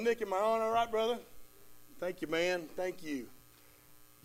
Brother Nick, am I on all right, brother? Thank you, man. Thank you.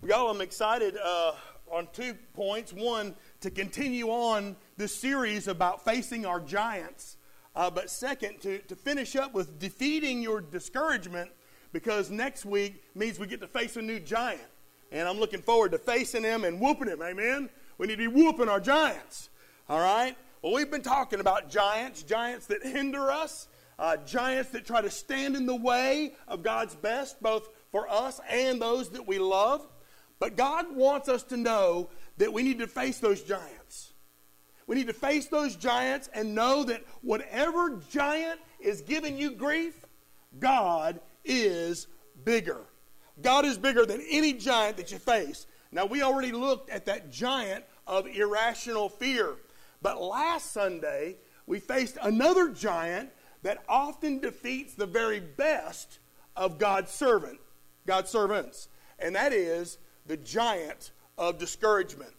Y'all, I'm excited uh, on two points. One, to continue on this series about facing our giants. Uh, but second, to, to finish up with defeating your discouragement because next week means we get to face a new giant. And I'm looking forward to facing him and whooping him. Amen. We need to be whooping our giants. All right? Well, we've been talking about giants, giants that hinder us, uh, giants that try to stand in the way of God's best, both for us and those that we love. But God wants us to know that we need to face those giants. We need to face those giants and know that whatever giant is giving you grief, God is bigger. God is bigger than any giant that you face. Now, we already looked at that giant of irrational fear. But last Sunday, we faced another giant that often defeats the very best of God's servant, God's servants, and that is the giant of discouragement.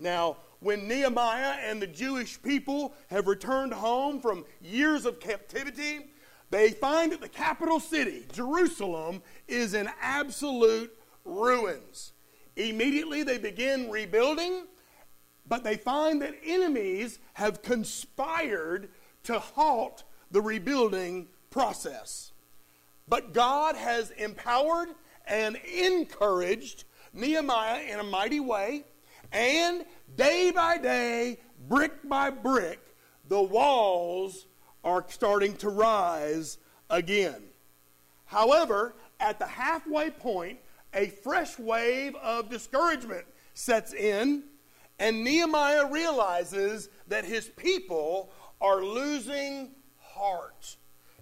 Now, when Nehemiah and the Jewish people have returned home from years of captivity, they find that the capital city, Jerusalem, is in absolute ruins. Immediately they begin rebuilding, but they find that enemies have conspired to halt the rebuilding process. But God has empowered and encouraged Nehemiah in a mighty way, and day by day, brick by brick, the walls are starting to rise again. However, at the halfway point, a fresh wave of discouragement sets in, and Nehemiah realizes that his people are losing heart.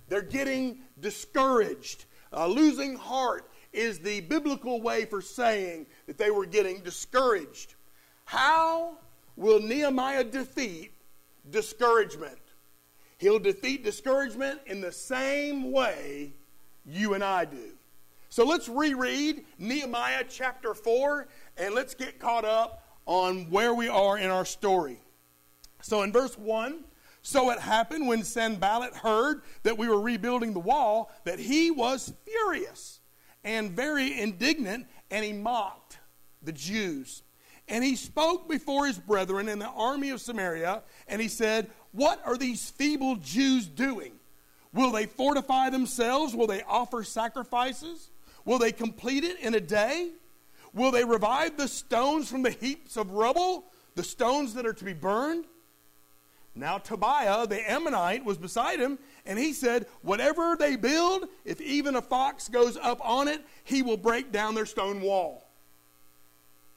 They're getting discouraged. Uh, losing heart is the biblical way for saying that they were getting discouraged. How will Nehemiah defeat discouragement? He'll defeat discouragement in the same way you and I do. So let's reread Nehemiah chapter 4 and let's get caught up on where we are in our story. So in verse 1, so it happened when Sanballat heard that we were rebuilding the wall that he was furious and very indignant and he mocked the Jews. And he spoke before his brethren in the army of Samaria and he said, What are these feeble Jews doing? Will they fortify themselves? Will they offer sacrifices? Will they complete it in a day? Will they revive the stones from the heaps of rubble, the stones that are to be burned? Now Tobiah the Ammonite was beside him, and he said, Whatever they build, if even a fox goes up on it, he will break down their stone wall.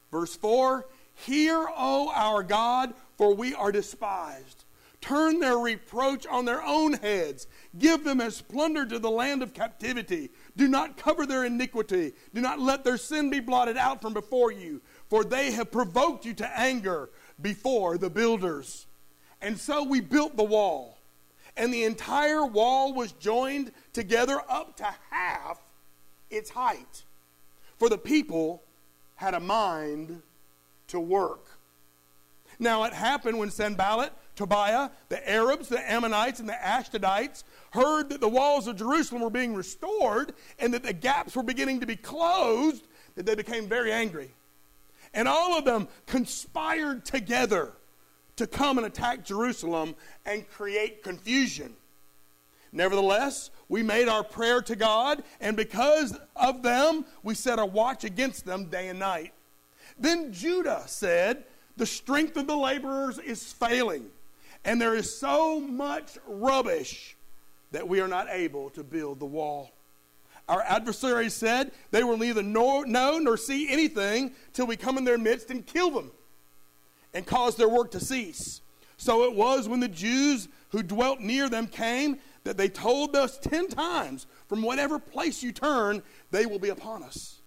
Verse 4 Hear, O our God, for we are despised. Turn their reproach on their own heads. Give them as plunder to the land of captivity. Do not cover their iniquity. Do not let their sin be blotted out from before you, for they have provoked you to anger before the builders. And so we built the wall. And the entire wall was joined together up to half its height. For the people had a mind to work. Now it happened when Sanballat, Tobiah, the Arabs, the Ammonites, and the Ashdodites heard that the walls of Jerusalem were being restored and that the gaps were beginning to be closed, that they became very angry. And all of them conspired together to come and attack Jerusalem and create confusion. Nevertheless, we made our prayer to God, and because of them, we set a watch against them day and night. Then Judah said, The strength of the laborers is failing, and there is so much rubbish that we are not able to build the wall. Our adversaries said they will neither know, nor see anything till we come in their midst and kill them and caused their work to cease. So it was when the Jews who dwelt near them came that they told us ten times, From whatever place you turn, they will be upon us.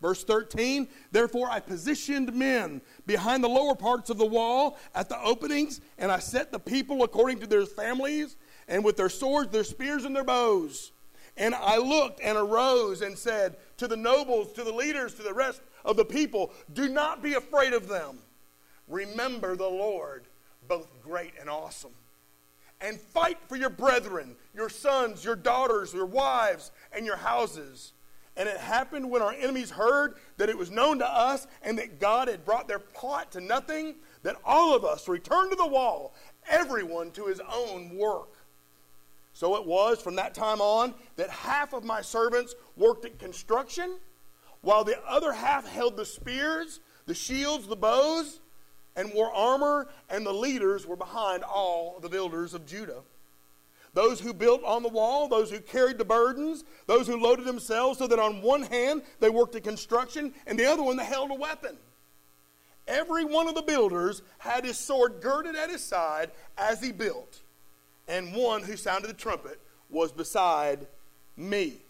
Verse 13, therefore I positioned men behind the lower parts of the wall at the openings, and I set the people according to their families, and with their swords, their spears, and their bows. And I looked and arose and said to the nobles, to the leaders, to the rest of the people, Do not be afraid of them. Remember the Lord, both great and awesome. and fight for your brethren, your sons, your daughters, your wives, and your houses. And it happened when our enemies heard that it was known to us and that God had brought their plot to nothing, that all of us returned to the wall, everyone to his own work. So it was from that time on that half of my servants worked at construction, while the other half held the spears, the shields, the bows, and wore armor, and the leaders were behind all the builders of Judah. Those who built on the wall, those who carried the burdens, those who loaded themselves, so that on one hand they worked at construction, and the other one they held a weapon. Every one of the builders had his sword girded at his side as he built, and one who sounded the trumpet was beside me.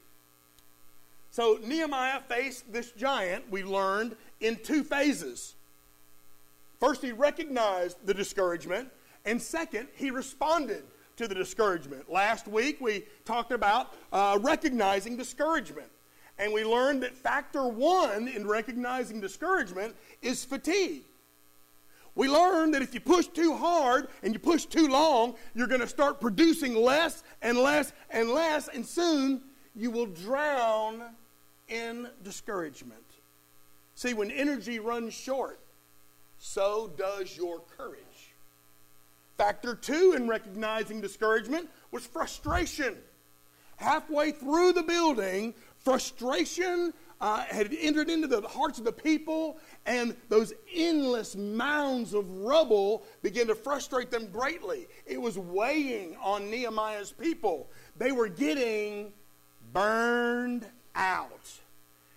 So Nehemiah faced this giant, we learned, in two phases. First, he recognized the discouragement, and second, he responded to the discouragement. Last week, we talked about uh, recognizing discouragement. And we learned that factor one in recognizing discouragement is fatigue. We learned that if you push too hard and you push too long, you're going to start producing less and less and less, and soon you will drown in discouragement. See, when energy runs short, so does your courage. Factor two in recognizing discouragement was frustration. Halfway through the building, frustration uh, had entered into the hearts of the people, and those endless mounds of rubble began to frustrate them greatly. It was weighing on Nehemiah's people. They were getting burned out.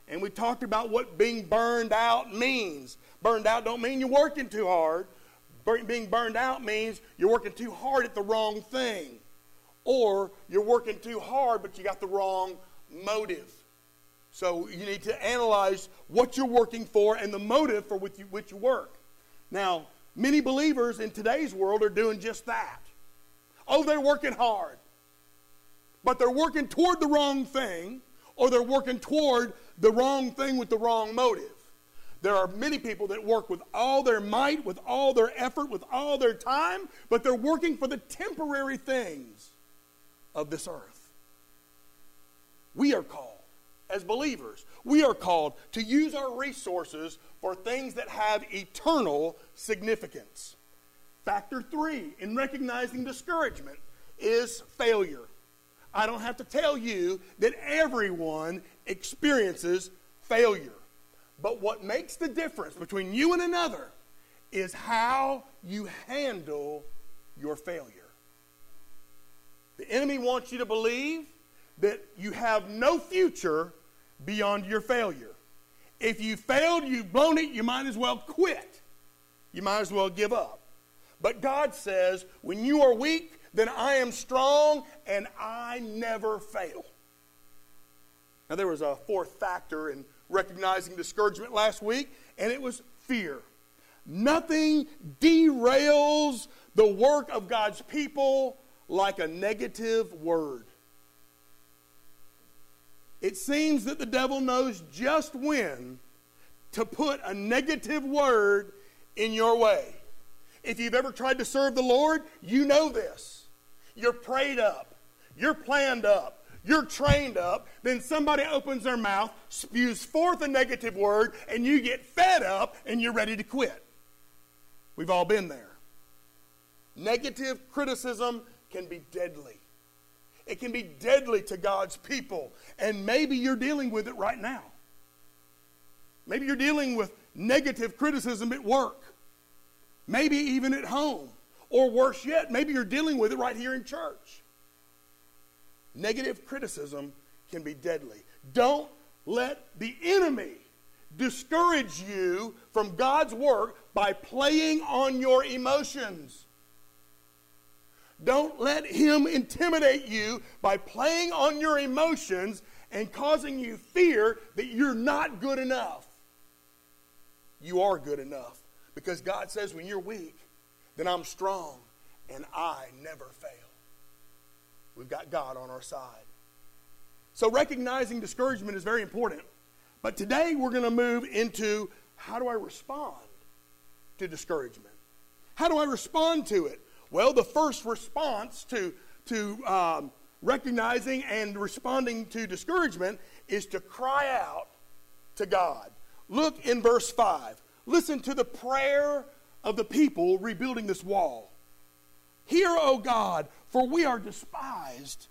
And we talked about what being burned out means. Burned out don't mean you're working too hard. Being burned out means you're working too hard at the wrong thing. Or you're working too hard, but you got the wrong motive. So you need to analyze what you're working for and the motive for which you, which you work. Now, many believers in today's world are doing just that. Oh, they're working hard. But they're working toward the wrong thing, or they're working toward the wrong thing with the wrong motive. There are many people that work with all their might, with all their effort, with all their time, but they're working for the temporary things of this earth. We are called, as believers, we are called to use our resources for things that have eternal significance. Factor three in recognizing discouragement is failure. I don't have to tell you that everyone experiences failure. But what makes the difference between you and another is how you handle your failure. The enemy wants you to believe that you have no future beyond your failure. If you failed, you've blown it, you might as well quit. You might as well give up. But God says, when you are weak, then I am strong and I never fail. Now, there was a fourth factor in recognizing discouragement last week, and it was fear. Nothing derails the work of God's people like a negative word. It seems that the devil knows just when to put a negative word in your way. If you've ever tried to serve the Lord, you know this. You're prayed up, you're planned up, you're trained up, then somebody opens their mouth, spews forth a negative word, and you get fed up and you're ready to quit. We've all been there. Negative criticism can be deadly. It can be deadly to God's people, and maybe you're dealing with it right now. Maybe you're dealing with negative criticism at work, maybe even at home, or worse yet, maybe you're dealing with it right here in church. Negative criticism can be deadly. Don't let the enemy discourage you from God's work by playing on your emotions. Don't let him intimidate you by playing on your emotions and causing you fear that you're not good enough. You are good enough because God says when you're weak, then I'm strong and I never fail. We've got God on our side. So recognizing discouragement is very important. But today we're going to move into how do I respond to discouragement? How do I respond to it? Well, the first response to, to um, recognizing and responding to discouragement is to cry out to God. Look in verse 5. Listen to the prayer of the people rebuilding this wall. Hear, O God, for we are despised.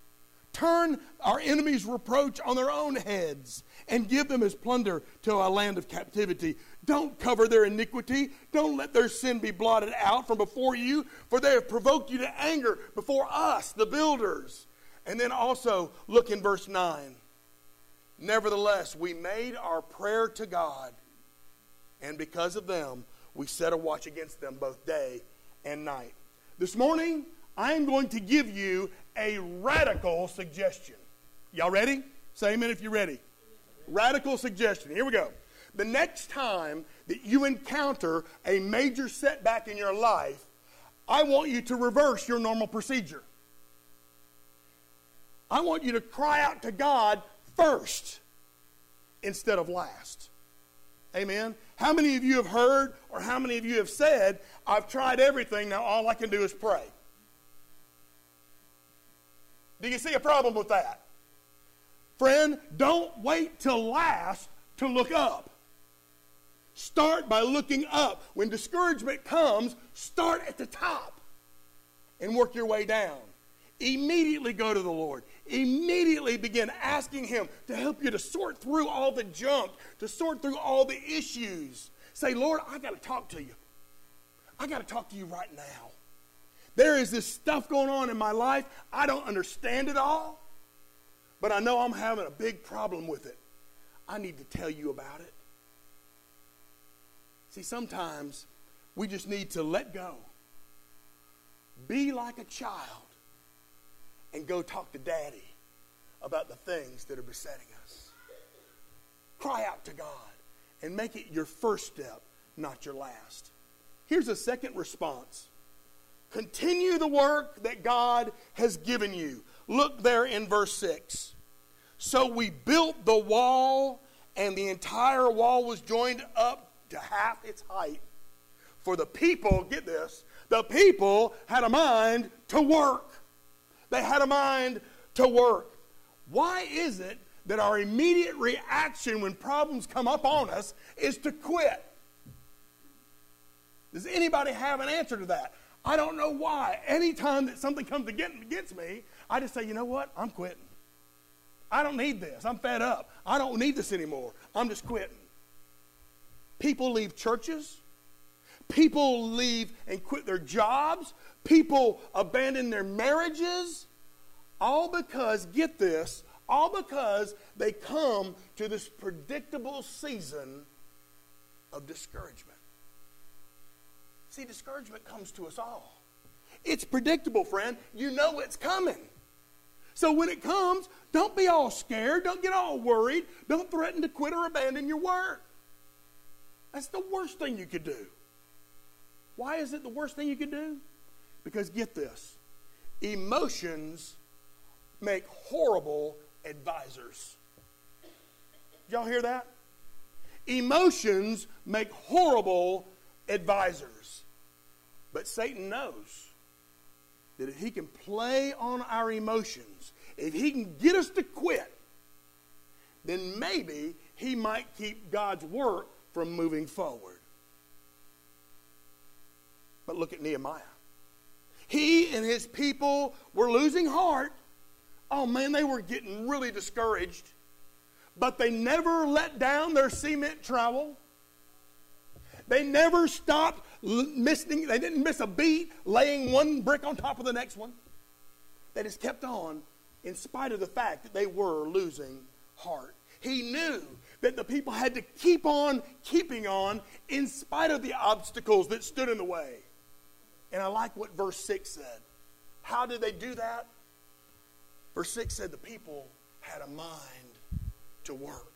Turn our enemies' reproach on their own heads and give them as plunder to a land of captivity. Don't cover their iniquity. Don't let their sin be blotted out from before you, for they have provoked you to anger before us, the builders. And then also look in verse 9. Nevertheless, we made our prayer to God, and because of them, we set a watch against them both day and night. This morning, I am going to give you a radical suggestion. Y'all ready? Say amen if you're ready. Radical suggestion. Here we go. The next time that you encounter a major setback in your life, I want you to reverse your normal procedure. I want you to cry out to God first instead of last. Amen. How many of you have heard or how many of you have said, I've tried everything, now all I can do is pray? Do you see a problem with that? Friend, don't wait till last to look up. Start by looking up. When discouragement comes, start at the top and work your way down. Immediately go to the Lord. Immediately begin asking Him to help you to sort through all the junk, to sort through all the issues. Say, Lord, I got to talk to you. I got to talk to you right now. There is this stuff going on in my life. I don't understand it all, but I know I'm having a big problem with it. I need to tell you about it. See, sometimes we just need to let go. Be like a child and go talk to daddy about the things that are besetting us. Cry out to God and make it your first step, not your last. Here's a second response Continue the work that God has given you. Look there in verse 6. So we built the wall, and the entire wall was joined up to half its height. For the people, get this, the people had a mind to work. They had a mind to work. Why is it that our immediate reaction when problems come up on us is to quit? Does anybody have an answer to that? I don't know why. Anytime that something comes against me, I just say, you know what? I'm quitting. I don't need this. I'm fed up. I don't need this anymore. I'm just quitting. People leave churches. People leave and quit their jobs. People abandon their marriages. All because, get this, all because they come to this predictable season of discouragement. See, discouragement comes to us all. It's predictable, friend. You know it's coming. So when it comes, don't be all scared. Don't get all worried. Don't threaten to quit or abandon your work. That's the worst thing you could do. Why is it the worst thing you could do? Because get this emotions make horrible advisors. Y'all hear that? Emotions make horrible advisors. But Satan knows that if he can play on our emotions, if he can get us to quit, then maybe he might keep God's work from moving forward. But look at Nehemiah. He and his people were losing heart. Oh man, they were getting really discouraged. But they never let down their cement trowel. They never stopped missing, they didn't miss a beat laying one brick on top of the next one. They just kept on in spite of the fact that they were losing heart. He knew that the people had to keep on keeping on in spite of the obstacles that stood in the way. And I like what verse 6 said. How did they do that? Verse 6 said the people had a mind to work.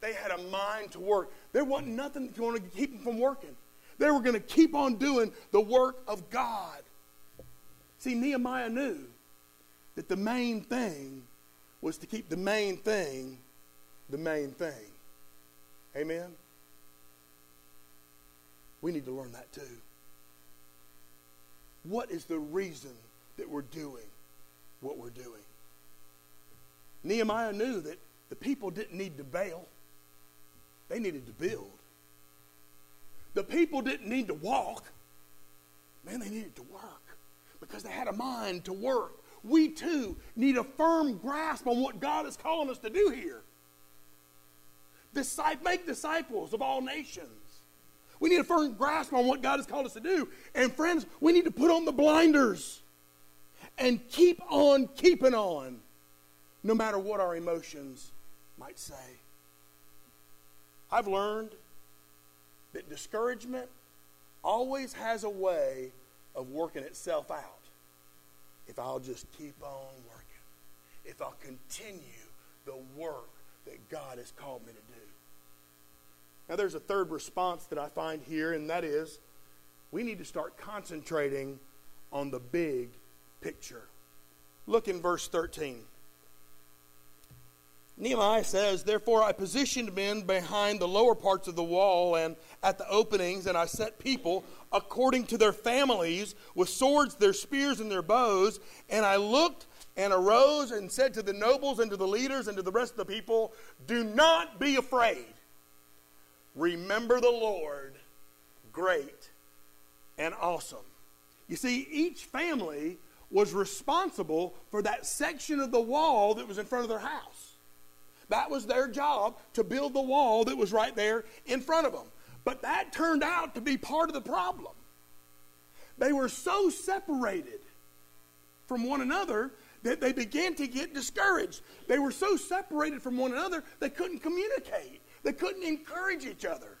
They had a mind to work. There wasn't nothing going to keep them from working. They were going to keep on doing the work of God. See, Nehemiah knew that the main thing was to keep the main thing the main thing. Amen? We need to learn that too. what is the reason that we're doing what we're doing? Nehemiah knew that the people didn't need to bail, they needed to build. The people didn't need to walk, man, they needed to work because they had a mind to work. We too need a firm grasp on what God is calling us to do here. Disciple, make disciples of all nations. We need a firm grasp on what God has called us to do. And friends, we need to put on the blinders and keep on keeping on, no matter what our emotions might say. I've learned that discouragement always has a way of working itself out if I'll just keep on working, if I'll continue the work that God has called me to do. Now, there's a third response that I find here, and that is we need to start concentrating on the big picture. Look in verse 13. Nehemiah says, Therefore I positioned men behind the lower parts of the wall and at the openings, and I set people according to their families with swords, their spears, and their bows. And I looked and arose and said to the nobles and to the leaders and to the rest of the people, Do not be afraid. Remember the Lord, great and awesome. You see, each family was responsible for that section of the wall that was in front of their house. That was their job to build the wall that was right there in front of them. But that turned out to be part of the problem. They were so separated from one another that they began to get discouraged. They were so separated from one another, they couldn't communicate, they couldn't encourage each other.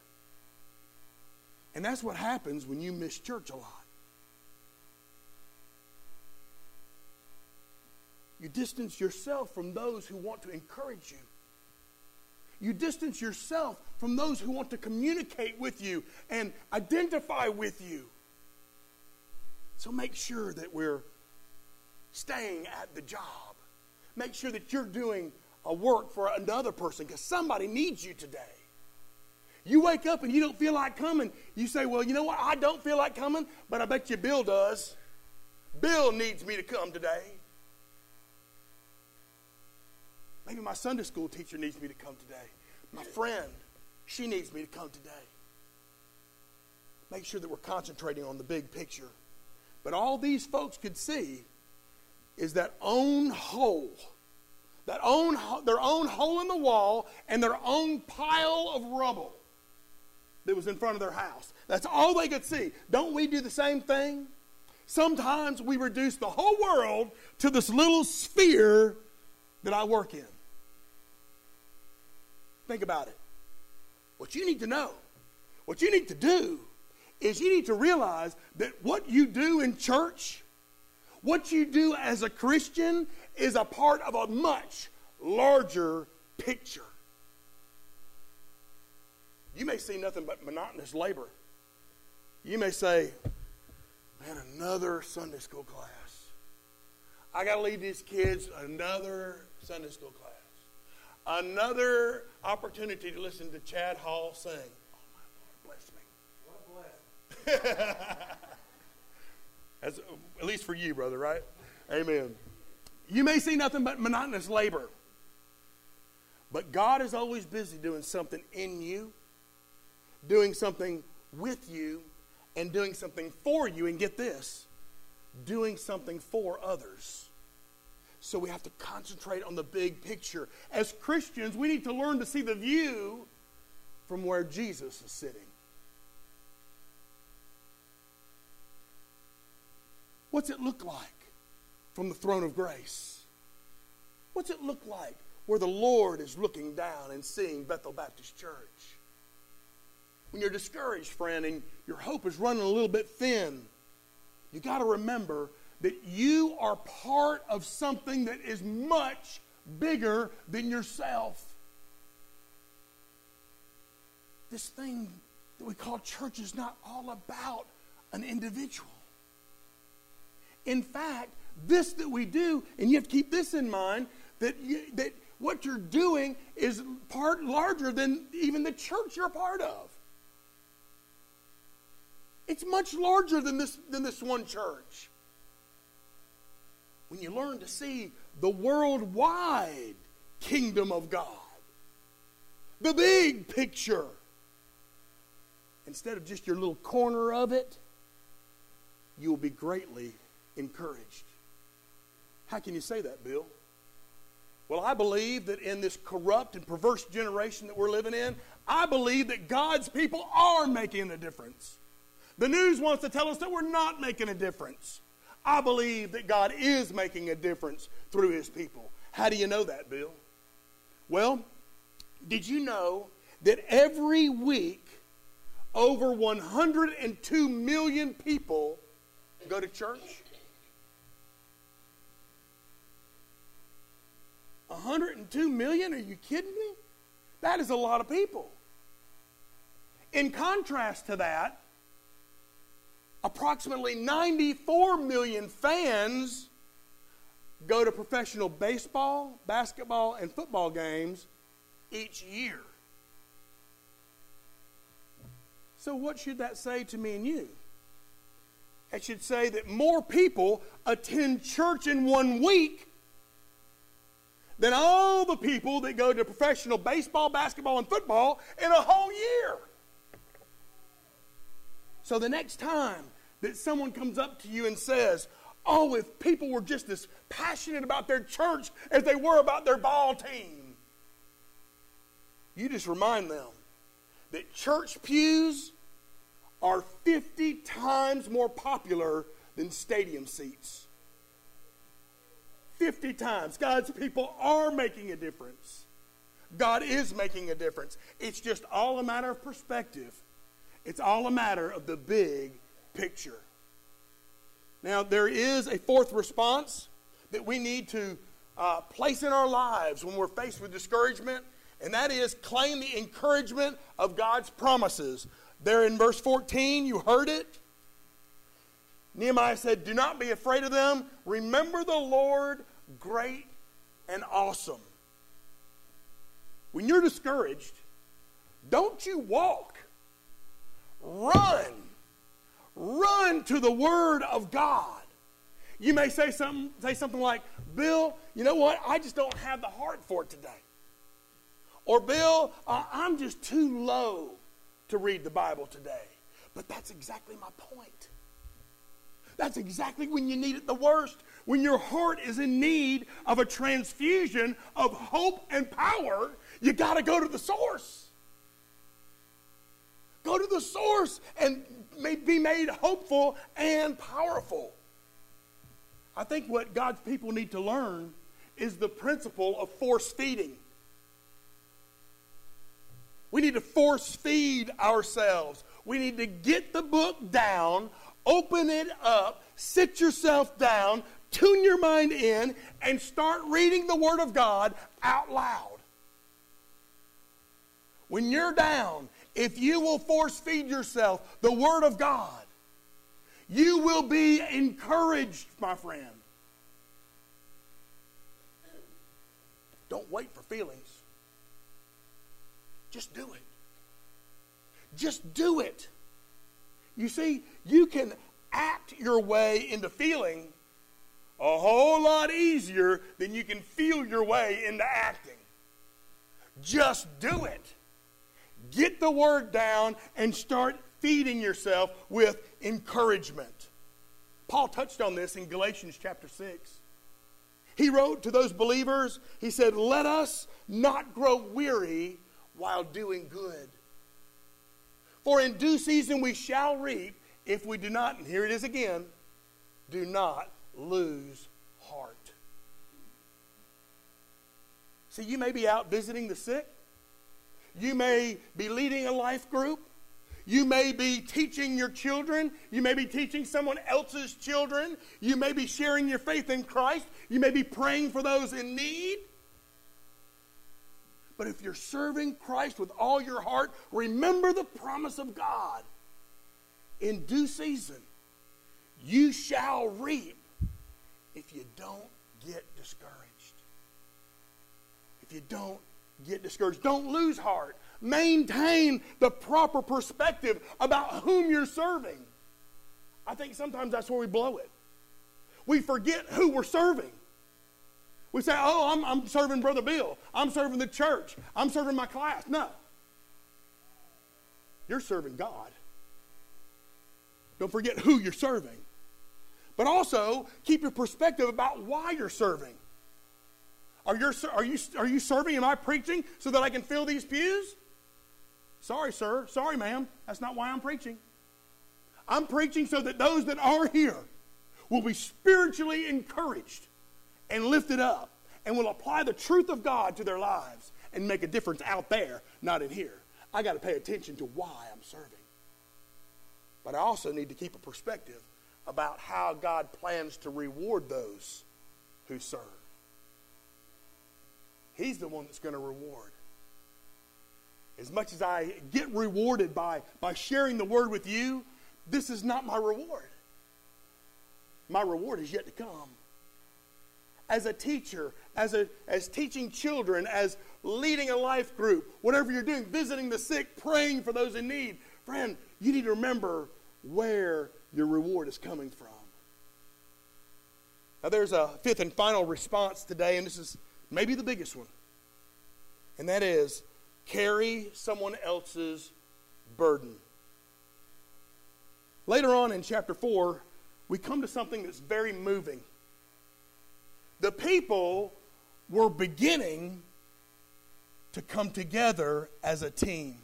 And that's what happens when you miss church a lot. You distance yourself from those who want to encourage you. You distance yourself from those who want to communicate with you and identify with you. So make sure that we're staying at the job. Make sure that you're doing a work for another person because somebody needs you today. You wake up and you don't feel like coming. You say, Well, you know what? I don't feel like coming, but I bet you Bill does. Bill needs me to come today. Maybe my Sunday school teacher needs me to come today. My friend, she needs me to come today. Make sure that we're concentrating on the big picture. But all these folks could see is that own hole, that own their own hole in the wall and their own pile of rubble that was in front of their house. That's all they could see. Don't we do the same thing? Sometimes we reduce the whole world to this little sphere that I work in. Think about it. What you need to know, what you need to do, is you need to realize that what you do in church, what you do as a Christian, is a part of a much larger picture. You may see nothing but monotonous labor. You may say, man, another Sunday school class. I got to lead these kids another Sunday school class another opportunity to listen to Chad Hall sing. Oh, my Lord, bless me. bless. That's, at least for you, brother, right? Amen. You may see nothing but monotonous labor, but God is always busy doing something in you, doing something with you, and doing something for you. And get this doing something for others. So we have to concentrate on the big picture. As Christians, we need to learn to see the view from where Jesus is sitting. What's it look like from the throne of grace? What's it look like where the Lord is looking down and seeing Bethel Baptist Church? When you're discouraged, friend, and your hope is running a little bit thin, you got to remember that you are part of something that is much bigger than yourself. This thing that we call church is not all about an individual. In fact, this that we do, and you have to keep this in mind, that, you, that what you're doing is part larger than even the church you're part of. It's much larger than this, than this one church. When you learn to see the worldwide kingdom of God, the big picture, instead of just your little corner of it, you will be greatly encouraged. How can you say that, Bill? Well, I believe that in this corrupt and perverse generation that we're living in, I believe that God's people are making a difference. The news wants to tell us that we're not making a difference. I believe that God is making a difference through his people. How do you know that, Bill? Well, did you know that every week over 102 million people go to church? 102 million? Are you kidding me? That is a lot of people. In contrast to that, approximately 94 million fans go to professional baseball, basketball, and football games each year. So, what should that say to me and you? It should say that more people attend church in one week than all the people that go to professional baseball, basketball, and football in a whole year. So the next time that someone comes up to you and says, Oh, if people were just as passionate about their church as they were about their ball team, you just remind them that church pews are 50 times more popular than stadium seats. 50 times. God's people are making a difference. God is making a difference. It's just all a matter of perspective. It's all a matter of the big picture. Now, there is a fourth response that we need to uh, place in our lives when we're faced with discouragement, and that is claim the encouragement of God's promises. There in verse 14, you heard it. Nehemiah said, Do not be afraid of them. Remember the Lord great and awesome. When you're discouraged, don't you walk. Run. Run to the Word of God. You may say something, say something like, Bill, you know what? I just don't have the heart for it today. Or, Bill, uh, I'm just too low to read the Bible today. But that's exactly my point. That's exactly when you need it the worst. When your heart is in need of a transfusion of hope and power, you got to go to the source. Go to the source and be made hopeful and powerful. I think what God's people need to learn is the principle of force feeding. We need to force feed ourselves. We need to get the book down open it up, sit yourself down, tune your mind in, and start reading the Word of God out loud. When you're down, if you will force feed yourself the Word of God, you will be encouraged, my friend. Don't wait for feelings. Just do it. Just do it. You see, you can act your way into feeling a whole lot easier than you can feel your way into acting. Just do it. Get the word down and start feeding yourself with encouragement. Paul touched on this in Galatians chapter 6. He wrote to those believers, he said, Let us not grow weary while doing good. For in due season we shall reap if we do not, and here it is again, do not lose heart. See, you may be out visiting the sick. You may be leading a life group. You may be teaching your children. You may be teaching someone else's children. You may be sharing your faith in Christ. You may be praying for those in need. But if you're serving Christ with all your heart, remember the promise of God. In due season, you shall reap if you don't get discouraged. If you don't get discouraged, don't lose heart. Maintain the proper perspective about whom you're serving. I think sometimes that's where we blow it. We forget who we're serving. We say, oh, I'm, I'm serving Brother Bill. I'm serving the church. I'm serving my class. No. You're serving God. Don't forget who you're serving. But also, keep your perspective about why you're serving. Are, you are, you, are you serving? Am I preaching so that I can fill these pews? Sorry, sir. Sorry, ma'am. That's not why I'm preaching. I'm preaching so that those that are here will be spiritually encouraged and lifted up and will apply the truth of God to their lives and make a difference out there, not in here. I got to pay attention to why I'm serving. But I also need to keep a perspective about how God plans to reward those who serve. He's the one that's going to reward. As much as I get rewarded by, by sharing the word with you, this is not my reward. My reward is yet to come. As a teacher, as, a, as teaching children, as leading a life group, whatever you're doing, visiting the sick, praying for those in need, friend, you need to remember where your reward is coming from. Now, there's a fifth and final response today, and this is maybe the biggest one. And that is carry someone else's burden. Later on in chapter 4, we come to something that's very moving. The people were beginning to come together as a team.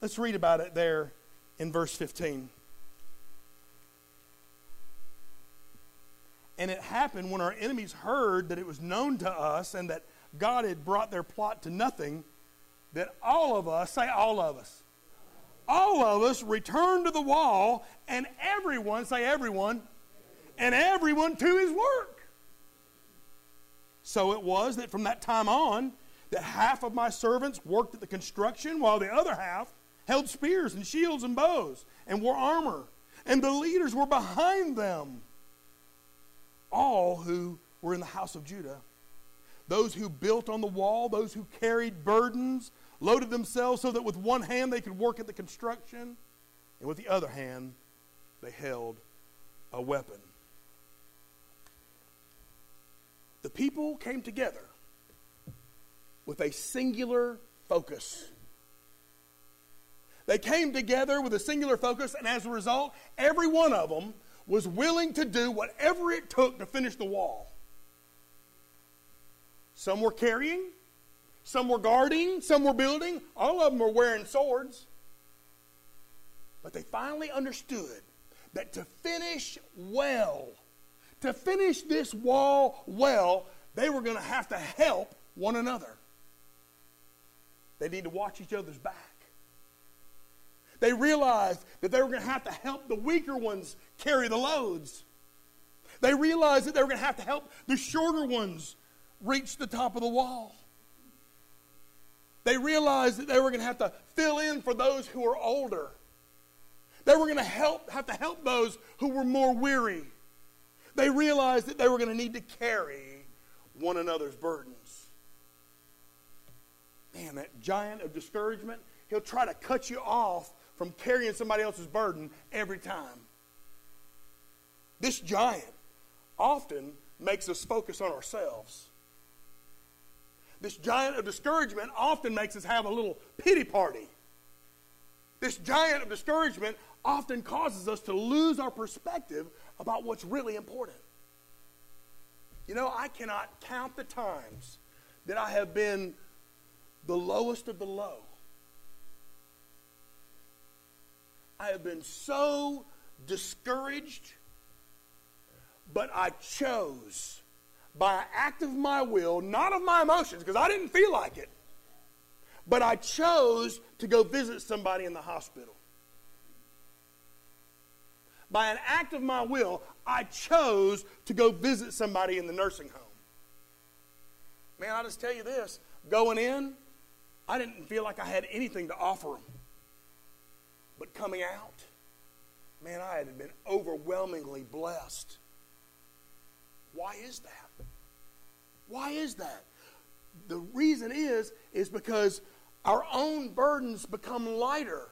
Let's read about it there in verse 15. And it happened when our enemies heard that it was known to us and that God had brought their plot to nothing, that all of us, say all of us, all of us returned to the wall, and everyone, say everyone, and everyone to his work. So it was that from that time on, that half of my servants worked at the construction, while the other half held spears and shields and bows and wore armor. And the leaders were behind them, all who were in the house of Judah those who built on the wall, those who carried burdens, loaded themselves so that with one hand they could work at the construction, and with the other hand they held a weapon. The people came together with a singular focus. They came together with a singular focus, and as a result, every one of them was willing to do whatever it took to finish the wall. Some were carrying, some were guarding, some were building. All of them were wearing swords. But they finally understood that to finish well, to finish this wall well, they were going to have to help one another. They need to watch each other's back. They realized that they were going to have to help the weaker ones carry the loads. They realized that they were going to have to help the shorter ones reach the top of the wall. They realized that they were going to have to fill in for those who were older. They were going to help, have to help those who were more weary. They realized that they were going to need to carry one another's burdens. Man, that giant of discouragement, he'll try to cut you off from carrying somebody else's burden every time. This giant often makes us focus on ourselves this giant of discouragement often makes us have a little pity party. This giant of discouragement often causes us to lose our perspective about what's really important. You know, I cannot count the times that I have been the lowest of the low. I have been so discouraged, but I chose by an act of my will, not of my emotions, because I didn't feel like it. But I chose to go visit somebody in the hospital. By an act of my will, I chose to go visit somebody in the nursing home. Man, I'll just tell you this going in, I didn't feel like I had anything to offer them. But coming out, man, I had been overwhelmingly blessed. Why is that? Why is that? The reason is is because our own burdens become lighter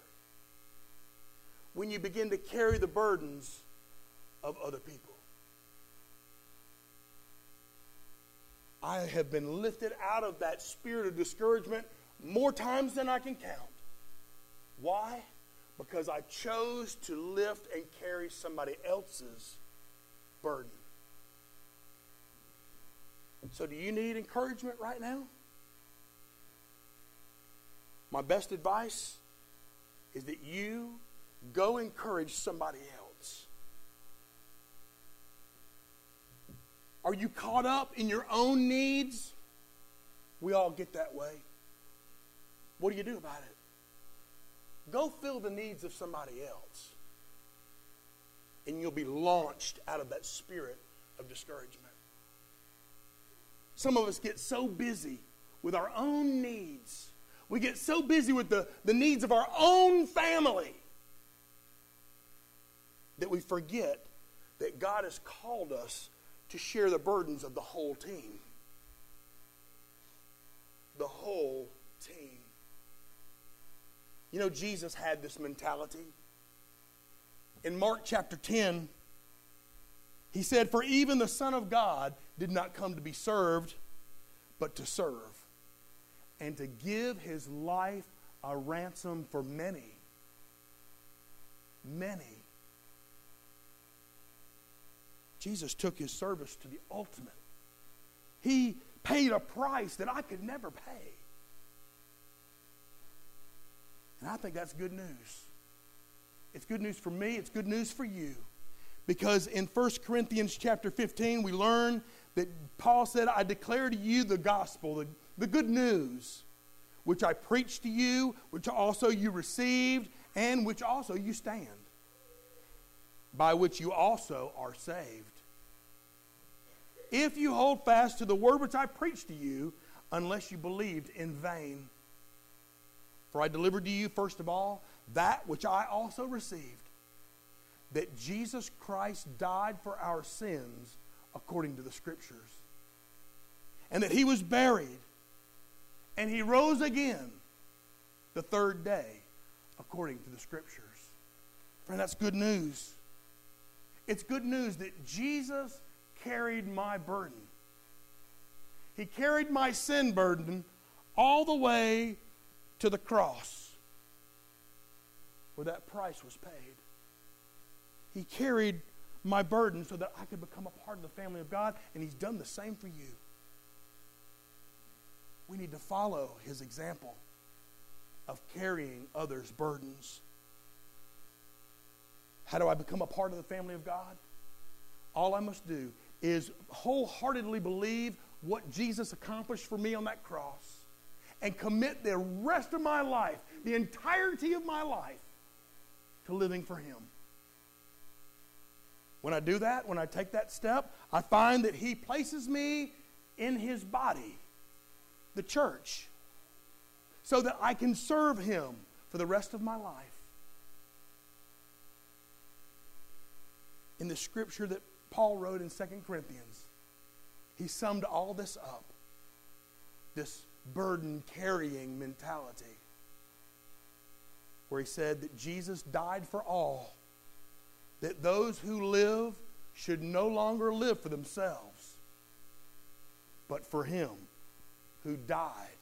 when you begin to carry the burdens of other people. I have been lifted out of that spirit of discouragement more times than I can count. Why? Because I chose to lift and carry somebody else's burden. So, do you need encouragement right now? My best advice is that you go encourage somebody else. Are you caught up in your own needs? We all get that way. What do you do about it? Go fill the needs of somebody else. And you'll be launched out of that spirit of discouragement. Some of us get so busy with our own needs. We get so busy with the, the needs of our own family that we forget that God has called us to share the burdens of the whole team. The whole. You know, Jesus had this mentality. In Mark chapter 10, he said, For even the Son of God did not come to be served, but to serve, and to give his life a ransom for many. Many. Jesus took his service to the ultimate. He paid a price that I could never pay. And I think that's good news. It's good news for me, it's good news for you. Because in 1 Corinthians chapter 15, we learn that Paul said, I declare to you the gospel, the, the good news, which I preached to you, which also you received, and which also you stand, by which you also are saved. If you hold fast to the word which I preached to you, unless you believed in vain. For I delivered to you, first of all, that which I also received that Jesus Christ died for our sins according to the Scriptures, and that he was buried, and he rose again the third day according to the Scriptures. Friend, that's good news. It's good news that Jesus carried my burden. He carried my sin burden all the way to the cross where that price was paid. He carried my burden so that I could become a part of the family of God, and He's done the same for you. We need to follow His example of carrying others' burdens. How do I become a part of the family of God? All I must do is wholeheartedly believe what Jesus accomplished for me on that cross and commit the rest of my life, the entirety of my life, to living for Him. When I do that, when I take that step, I find that He places me in His body, the church, so that I can serve Him for the rest of my life. In the scripture that Paul wrote in 2 Corinthians, he summed all this up this burden carrying mentality, where he said that Jesus died for all that those who live should no longer live for themselves, but for him who died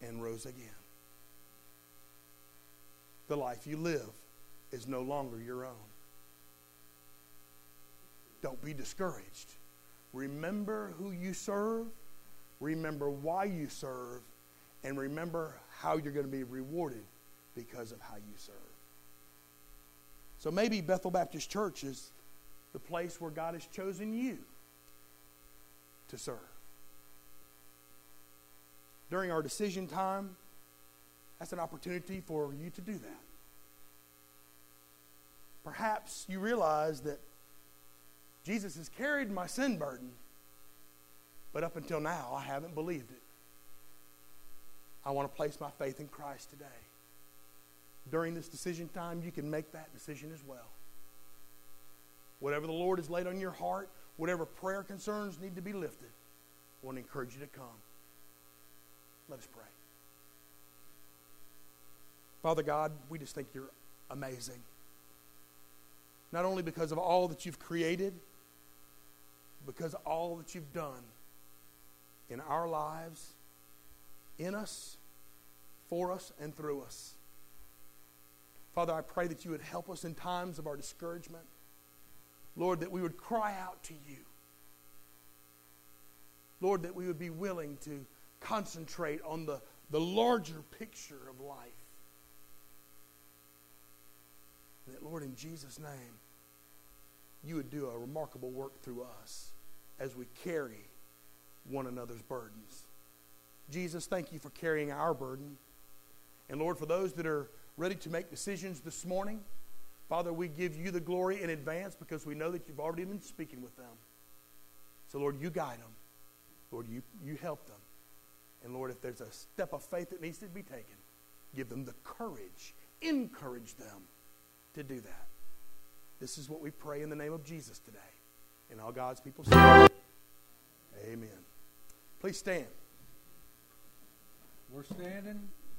and rose again. The life you live is no longer your own. Don't be discouraged. Remember who you serve, remember why you serve, and remember how you're going to be rewarded because of how you serve. So maybe Bethel Baptist Church is the place where God has chosen you to serve. During our decision time, that's an opportunity for you to do that. Perhaps you realize that Jesus has carried my sin burden, but up until now, I haven't believed it. I want to place my faith in Christ today during this decision time, you can make that decision as well. Whatever the Lord has laid on your heart, whatever prayer concerns need to be lifted, I want to encourage you to come. Let us pray. Father God, we just think you're amazing. Not only because of all that you've created, because all that you've done in our lives, in us, for us, and through us. Father, I pray that you would help us in times of our discouragement. Lord, that we would cry out to you. Lord, that we would be willing to concentrate on the, the larger picture of life. And that, Lord, in Jesus' name, you would do a remarkable work through us as we carry one another's burdens. Jesus, thank you for carrying our burden. And Lord, for those that are ready to make decisions this morning, Father, we give you the glory in advance because we know that you've already been speaking with them. So, Lord, you guide them. Lord, you, you help them. And Lord, if there's a step of faith that needs to be taken, give them the courage, encourage them to do that. This is what we pray in the name of Jesus today. And all God's people say, Amen. Please stand. We're standing.